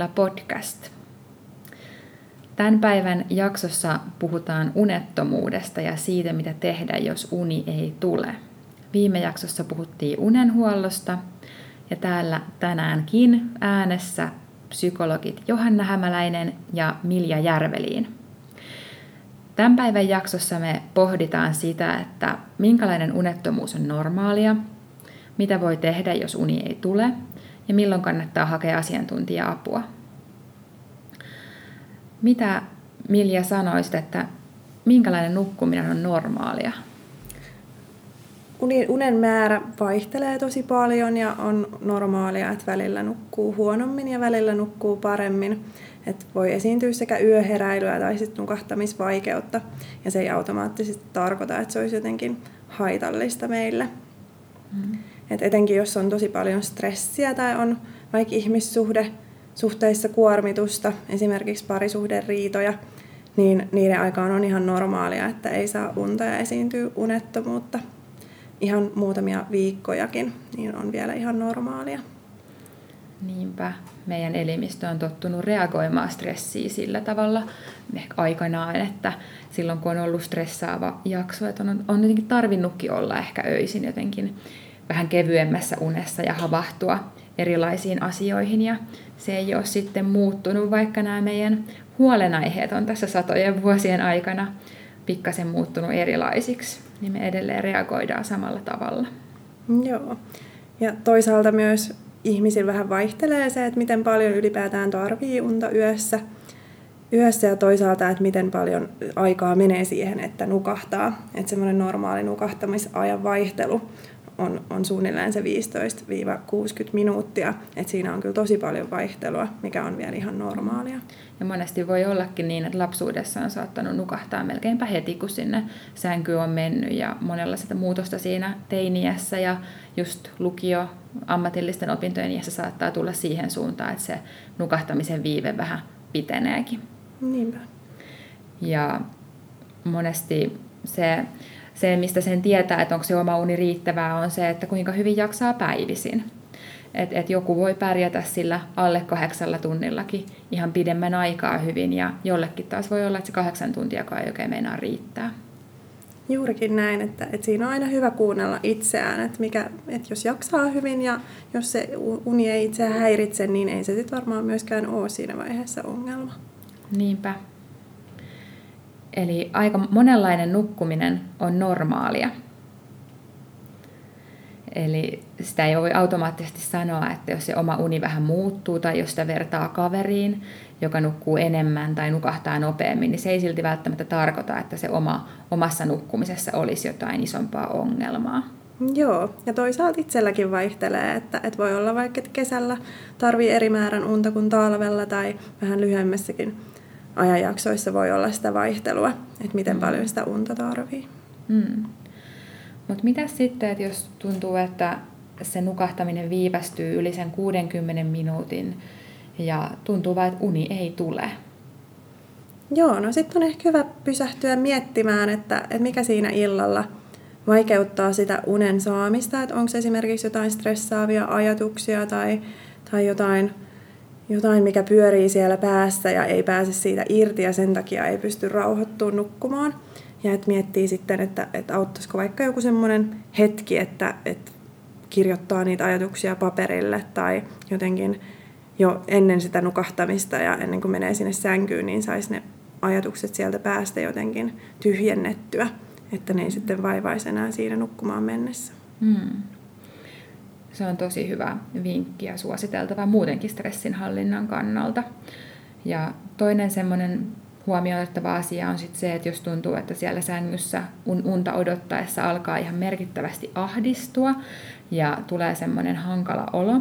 Mielentila podcast. Tämän päivän jaksossa puhutaan unettomuudesta ja siitä, mitä tehdä, jos uni ei tule. Viime jaksossa puhuttiin unenhuollosta ja täällä tänäänkin äänessä psykologit Johanna Hämäläinen ja Milja Järveliin. Tämän päivän jaksossa me pohditaan sitä, että minkälainen unettomuus on normaalia, mitä voi tehdä, jos uni ei tule, ja milloin kannattaa hakea asiantuntija-apua. Mitä Milja sanoisit, että minkälainen nukkuminen on normaalia? Unen määrä vaihtelee tosi paljon ja on normaalia, että välillä nukkuu huonommin ja välillä nukkuu paremmin. Et voi esiintyä sekä yöheräilyä tai sitten nukahtamisvaikeutta ja se ei automaattisesti tarkoita, että se olisi jotenkin haitallista meille. Mm. Et etenkin jos on tosi paljon stressiä tai on vaikka ihmissuhde, suhteissa kuormitusta, esimerkiksi parisuhderiitoja, niin niiden aikaan on ihan normaalia, että ei saa unta ja esiintyy unettomuutta. Ihan muutamia viikkojakin, niin on vielä ihan normaalia. Niinpä. Meidän elimistö on tottunut reagoimaan stressiin sillä tavalla ehkä aikanaan, että silloin kun on ollut stressaava jakso, että on, on jotenkin tarvinnutkin olla ehkä öisin jotenkin vähän kevyemmässä unessa ja havahtua erilaisiin asioihin. Ja se ei ole sitten muuttunut, vaikka nämä meidän huolenaiheet on tässä satojen vuosien aikana pikkasen muuttunut erilaisiksi, niin me edelleen reagoidaan samalla tavalla. Joo. Ja toisaalta myös ihmisillä vähän vaihtelee se, että miten paljon ylipäätään tarvii unta yössä. Yössä ja toisaalta, että miten paljon aikaa menee siihen, että nukahtaa. Että semmoinen normaali nukahtamisajan vaihtelu on, on suunnilleen se 15-60 minuuttia. Et siinä on kyllä tosi paljon vaihtelua, mikä on vielä ihan normaalia. Ja monesti voi ollakin niin, että lapsuudessa on saattanut nukahtaa melkeinpä heti, kun sinne sänky on mennyt. Ja monella sitä muutosta siinä teiniässä ja just lukio ammatillisten opintojen iässä saattaa tulla siihen suuntaan, että se nukahtamisen viive vähän piteneekin. Niinpä. Ja monesti se se, mistä sen tietää, että onko se oma uni riittävää, on se, että kuinka hyvin jaksaa päivisin. Et, et joku voi pärjätä sillä alle kahdeksalla tunnillakin ihan pidemmän aikaa hyvin ja jollekin taas voi olla, että se kahdeksan tuntiakaan ei oikein meinaa riittää. Juurikin näin, että, että siinä on aina hyvä kuunnella itseään, että, mikä, että jos jaksaa hyvin ja jos se uni ei itse häiritse, niin ei se sitten varmaan myöskään ole siinä vaiheessa ongelma. Niinpä. Eli aika monenlainen nukkuminen on normaalia. Eli sitä ei voi automaattisesti sanoa, että jos se oma uni vähän muuttuu tai jos sitä vertaa kaveriin, joka nukkuu enemmän tai nukahtaa nopeammin, niin se ei silti välttämättä tarkoita, että se oma, omassa nukkumisessa olisi jotain isompaa ongelmaa. Joo, ja toisaalta itselläkin vaihtelee, että, että voi olla vaikka, että kesällä tarvii eri määrän unta kuin talvella tai vähän lyhyemmässäkin ajanjaksoissa voi olla sitä vaihtelua, että miten mm. paljon sitä unta tarvii. Mm. Mutta mitä sitten, että jos tuntuu, että se nukahtaminen viivästyy yli sen 60 minuutin ja tuntuu vaan, että uni ei tule? Joo, no sitten on ehkä hyvä pysähtyä miettimään, että, että mikä siinä illalla vaikeuttaa sitä unen saamista, että onko esimerkiksi jotain stressaavia ajatuksia tai, tai jotain jotain, mikä pyörii siellä päässä ja ei pääse siitä irti ja sen takia ei pysty rauhoittumaan nukkumaan. Ja että miettii sitten, että, että auttaisiko vaikka joku semmoinen hetki, että, että kirjoittaa niitä ajatuksia paperille tai jotenkin jo ennen sitä nukahtamista ja ennen kuin menee sinne sänkyyn, niin saisi ne ajatukset sieltä päästä jotenkin tyhjennettyä, että ne ei sitten vaivaisi enää siinä nukkumaan mennessä. Hmm se on tosi hyvä vinkki ja suositeltava muutenkin stressinhallinnan kannalta. Ja toinen semmoinen huomioitettava asia on sitten se, että jos tuntuu, että siellä sängyssä unta odottaessa alkaa ihan merkittävästi ahdistua ja tulee semmoinen hankala olo,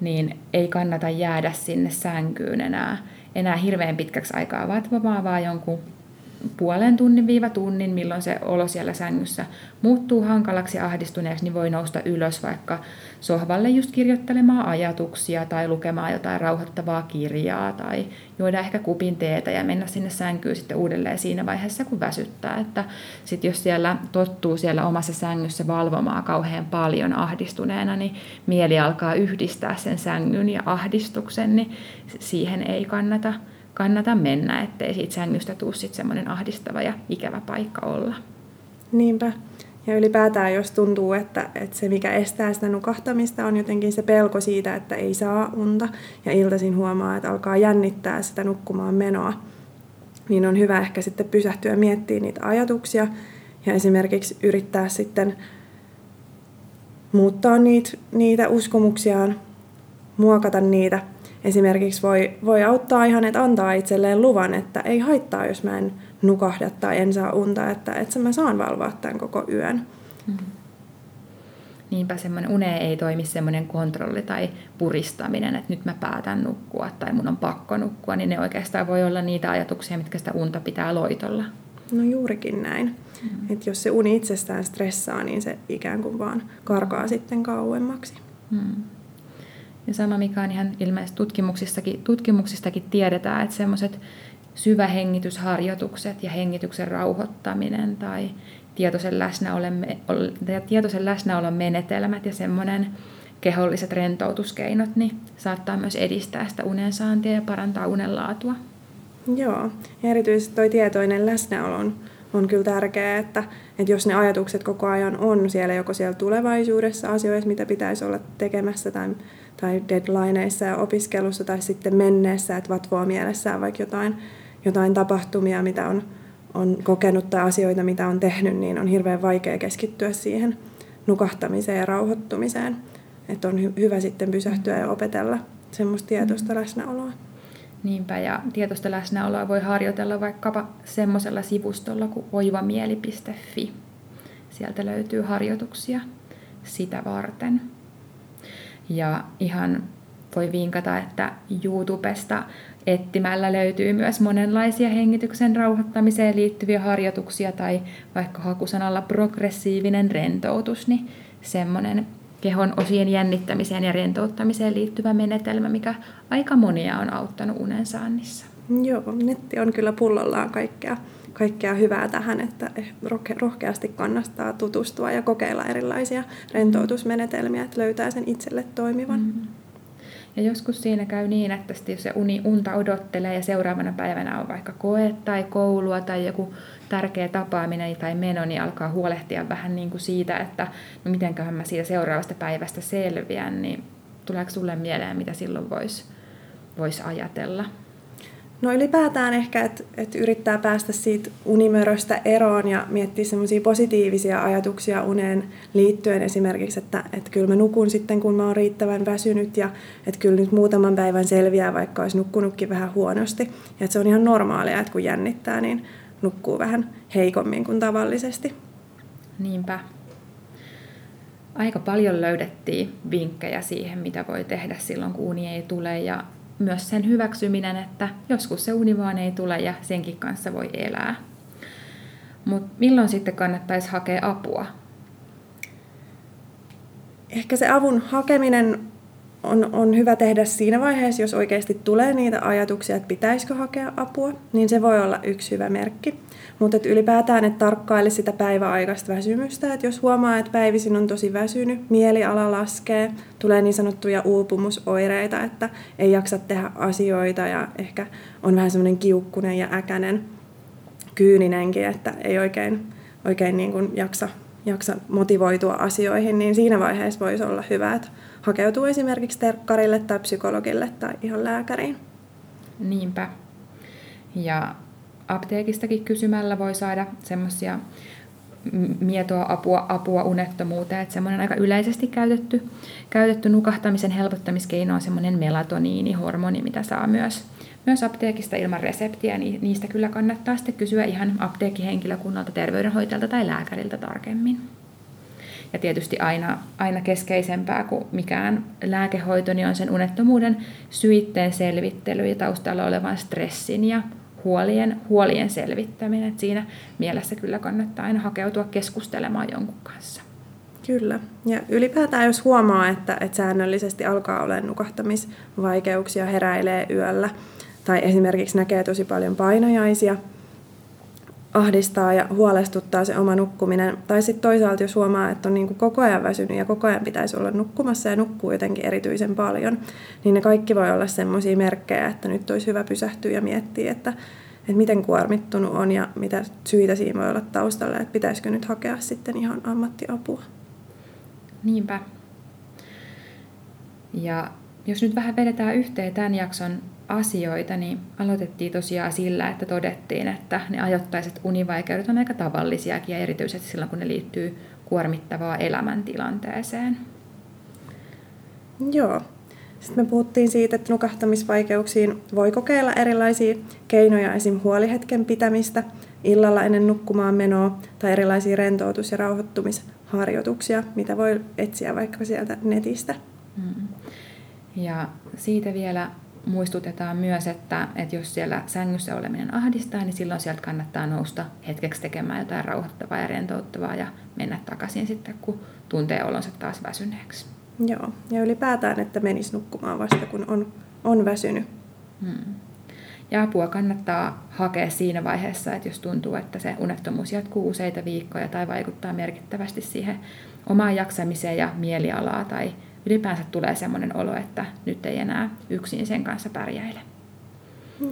niin ei kannata jäädä sinne sänkyyn enää, enää hirveän pitkäksi aikaa, vaan vaan jonkun puolen tunnin viiva tunnin, milloin se olo siellä sängyssä muuttuu hankalaksi ahdistuneeksi, niin voi nousta ylös vaikka sohvalle just kirjoittelemaan ajatuksia tai lukemaan jotain rauhoittavaa kirjaa tai juoda ehkä kupin teetä ja mennä sinne sänkyyn sitten uudelleen siinä vaiheessa, kun väsyttää. Että sit jos siellä tottuu siellä omassa sängyssä valvomaan kauhean paljon ahdistuneena, niin mieli alkaa yhdistää sen sängyn ja ahdistuksen, niin siihen ei kannata kannata mennä, ettei siitä sängystä tule sitten semmoinen ahdistava ja ikävä paikka olla. Niinpä. Ja ylipäätään, jos tuntuu, että, että se mikä estää sitä nukahtamista on jotenkin se pelko siitä, että ei saa unta ja iltaisin huomaa, että alkaa jännittää sitä nukkumaan menoa, niin on hyvä ehkä sitten pysähtyä miettimään niitä ajatuksia ja esimerkiksi yrittää sitten muuttaa niitä, niitä uskomuksiaan, muokata niitä – esimerkiksi voi, voi auttaa ihan, että antaa itselleen luvan, että ei haittaa, jos mä en nukahda tai en saa unta, että, että mä saan valvoa tämän koko yön. Mm. Niinpä semmoinen une ei toimi semmoinen kontrolli tai puristaminen, että nyt mä päätän nukkua tai mun on pakko nukkua, niin ne oikeastaan voi olla niitä ajatuksia, mitkä sitä unta pitää loitolla. No juurikin näin. Mm. Että jos se uni itsestään stressaa, niin se ikään kuin vaan karkaa sitten kauemmaksi. Mm. Ja sama, mikä on ihan ilmeisesti tutkimuksistakin, tutkimuksistakin tiedetään, että semmoiset syvähengitysharjoitukset ja hengityksen rauhoittaminen tai tietoisen läsnäolon, tietoisen läsnäolon menetelmät ja semmoinen keholliset rentoutuskeinot, niin saattaa myös edistää sitä unensaantia ja parantaa unenlaatua. Joo, ja erityisesti tuo tietoinen läsnäolo on, kyllä tärkeää, että, että jos ne ajatukset koko ajan on siellä joko siellä tulevaisuudessa asioissa, mitä pitäisi olla tekemässä tai tai deadlineissa ja opiskelussa tai sitten menneessä, että vatvoo mielessään vaikka jotain, jotain tapahtumia, mitä on, on kokenut tai asioita, mitä on tehnyt, niin on hirveän vaikea keskittyä siihen nukahtamiseen ja rauhoittumiseen. Että on hy- hyvä sitten pysähtyä ja opetella semmoista tietoista mm. läsnäoloa. Niinpä, ja tietoista läsnäoloa voi harjoitella vaikkapa semmoisella sivustolla kuin oivamieli.fi. Sieltä löytyy harjoituksia sitä varten. Ja ihan voi vinkata, että YouTubesta etsimällä löytyy myös monenlaisia hengityksen rauhoittamiseen liittyviä harjoituksia tai vaikka hakusanalla progressiivinen rentoutus, niin semmoinen kehon osien jännittämiseen ja rentouttamiseen liittyvä menetelmä, mikä aika monia on auttanut unensaannissa. Joo, netti on kyllä pullollaan kaikkea kaikkea hyvää tähän, että rohkeasti kannattaa tutustua ja kokeilla erilaisia rentoutusmenetelmiä, että löytää sen itselle toimivan. Mm-hmm. Ja joskus siinä käy niin, että jos se uni, unta odottelee ja seuraavana päivänä on vaikka koe tai koulua tai joku tärkeä tapaaminen tai meno, niin alkaa huolehtia vähän niin kuin siitä, että no mitenköhän mä siitä seuraavasta päivästä selviän, niin tuleeko sulle mieleen, mitä silloin voisi vois ajatella? No ylipäätään ehkä, että et yrittää päästä siitä unimöröstä eroon ja miettiä semmoisia positiivisia ajatuksia uneen liittyen esimerkiksi, että et kyllä mä nukun sitten, kun mä oon riittävän väsynyt ja että kyllä nyt muutaman päivän selviää, vaikka olisi nukkunutkin vähän huonosti. Ja että se on ihan normaalia, että kun jännittää, niin nukkuu vähän heikommin kuin tavallisesti. Niinpä. Aika paljon löydettiin vinkkejä siihen, mitä voi tehdä silloin, kun uni ei tule ja myös sen hyväksyminen, että joskus se uni vaan ei tule ja senkin kanssa voi elää. Mutta milloin sitten kannattaisi hakea apua? Ehkä se avun hakeminen on, on hyvä tehdä siinä vaiheessa, jos oikeasti tulee niitä ajatuksia, että pitäisikö hakea apua, niin se voi olla yksi hyvä merkki. Mutta ylipäätään, että tarkkaile sitä päiväaikaista väsymystä, että jos huomaa, että päivisin on tosi väsynyt, mieliala laskee, tulee niin sanottuja uupumusoireita, että ei jaksa tehdä asioita ja ehkä on vähän semmoinen kiukkunen ja äkänen, kyyninenkin, että ei oikein, oikein niin kuin jaksa, jaksa motivoitua asioihin, niin siinä vaiheessa voisi olla hyvä, että hakeutuu esimerkiksi terkkarille tai psykologille tai ihan lääkäriin. Niinpä. Ja apteekistakin kysymällä voi saada semmoisia mietoa apua, apua unettomuuteen. Että semmoinen aika yleisesti käytetty, käytetty nukahtamisen helpottamiskeino on semmoinen melatoniinihormoni, mitä saa myös, myös apteekista ilman reseptiä. Niistä kyllä kannattaa sitten kysyä ihan apteekkihenkilökunnalta, terveydenhoitajalta tai lääkäriltä tarkemmin. Ja tietysti aina, aina keskeisempää kuin mikään lääkehoito niin on sen unettomuuden syitteen selvittely ja taustalla olevan stressin ja huolien, huolien selvittäminen. Et siinä mielessä kyllä kannattaa aina hakeutua keskustelemaan jonkun kanssa. Kyllä. Ja ylipäätään jos huomaa, että, että säännöllisesti alkaa olla nukahtamisvaikeuksia, heräilee yöllä tai esimerkiksi näkee tosi paljon painojaisia, ahdistaa ja huolestuttaa se oma nukkuminen. Tai sitten toisaalta jos huomaa, että on niin kuin koko ajan väsynyt ja koko ajan pitäisi olla nukkumassa ja nukkuu jotenkin erityisen paljon, niin ne kaikki voi olla sellaisia merkkejä, että nyt olisi hyvä pysähtyä ja miettiä, että, että miten kuormittunut on ja mitä syitä siinä voi olla taustalla, että pitäisikö nyt hakea sitten ihan ammattiapua. Niinpä. Ja jos nyt vähän vedetään yhteen tämän jakson asioita, niin aloitettiin tosiaan sillä, että todettiin, että ne ajoittaiset univaikeudet on aika tavallisiakin ja erityisesti silloin, kun ne liittyy kuormittavaan elämäntilanteeseen. Joo. Sitten me puhuttiin siitä, että nukahtamisvaikeuksiin voi kokeilla erilaisia keinoja, esim. huolihetken pitämistä illalla ennen nukkumaan menoa tai erilaisia rentoutus- ja rauhoittumisharjoituksia, mitä voi etsiä vaikka sieltä netistä. Mm. Ja siitä vielä muistutetaan myös, että, että jos siellä sängyssä oleminen ahdistaa, niin silloin sieltä kannattaa nousta hetkeksi tekemään jotain rauhoittavaa ja rentouttavaa ja mennä takaisin sitten, kun tuntee olonsa taas väsyneeksi. Joo, ja ylipäätään, että menisi nukkumaan vasta, kun on, on väsynyt. Hmm. Ja apua kannattaa hakea siinä vaiheessa, että jos tuntuu, että se unettomuus jatkuu useita viikkoja tai vaikuttaa merkittävästi siihen omaan jaksamiseen ja mielialaa tai ylipäänsä tulee sellainen olo, että nyt ei enää yksin sen kanssa pärjäile.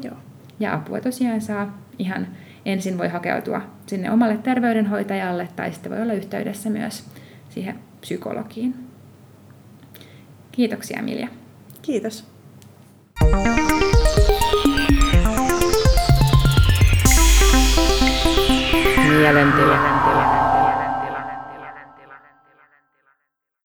Joo. Ja apua tosiaan saa ihan ensin voi hakeutua sinne omalle terveydenhoitajalle tai sitten voi olla yhteydessä myös siihen psykologiin. Kiitoksia Milja. Kiitos. Mielentila.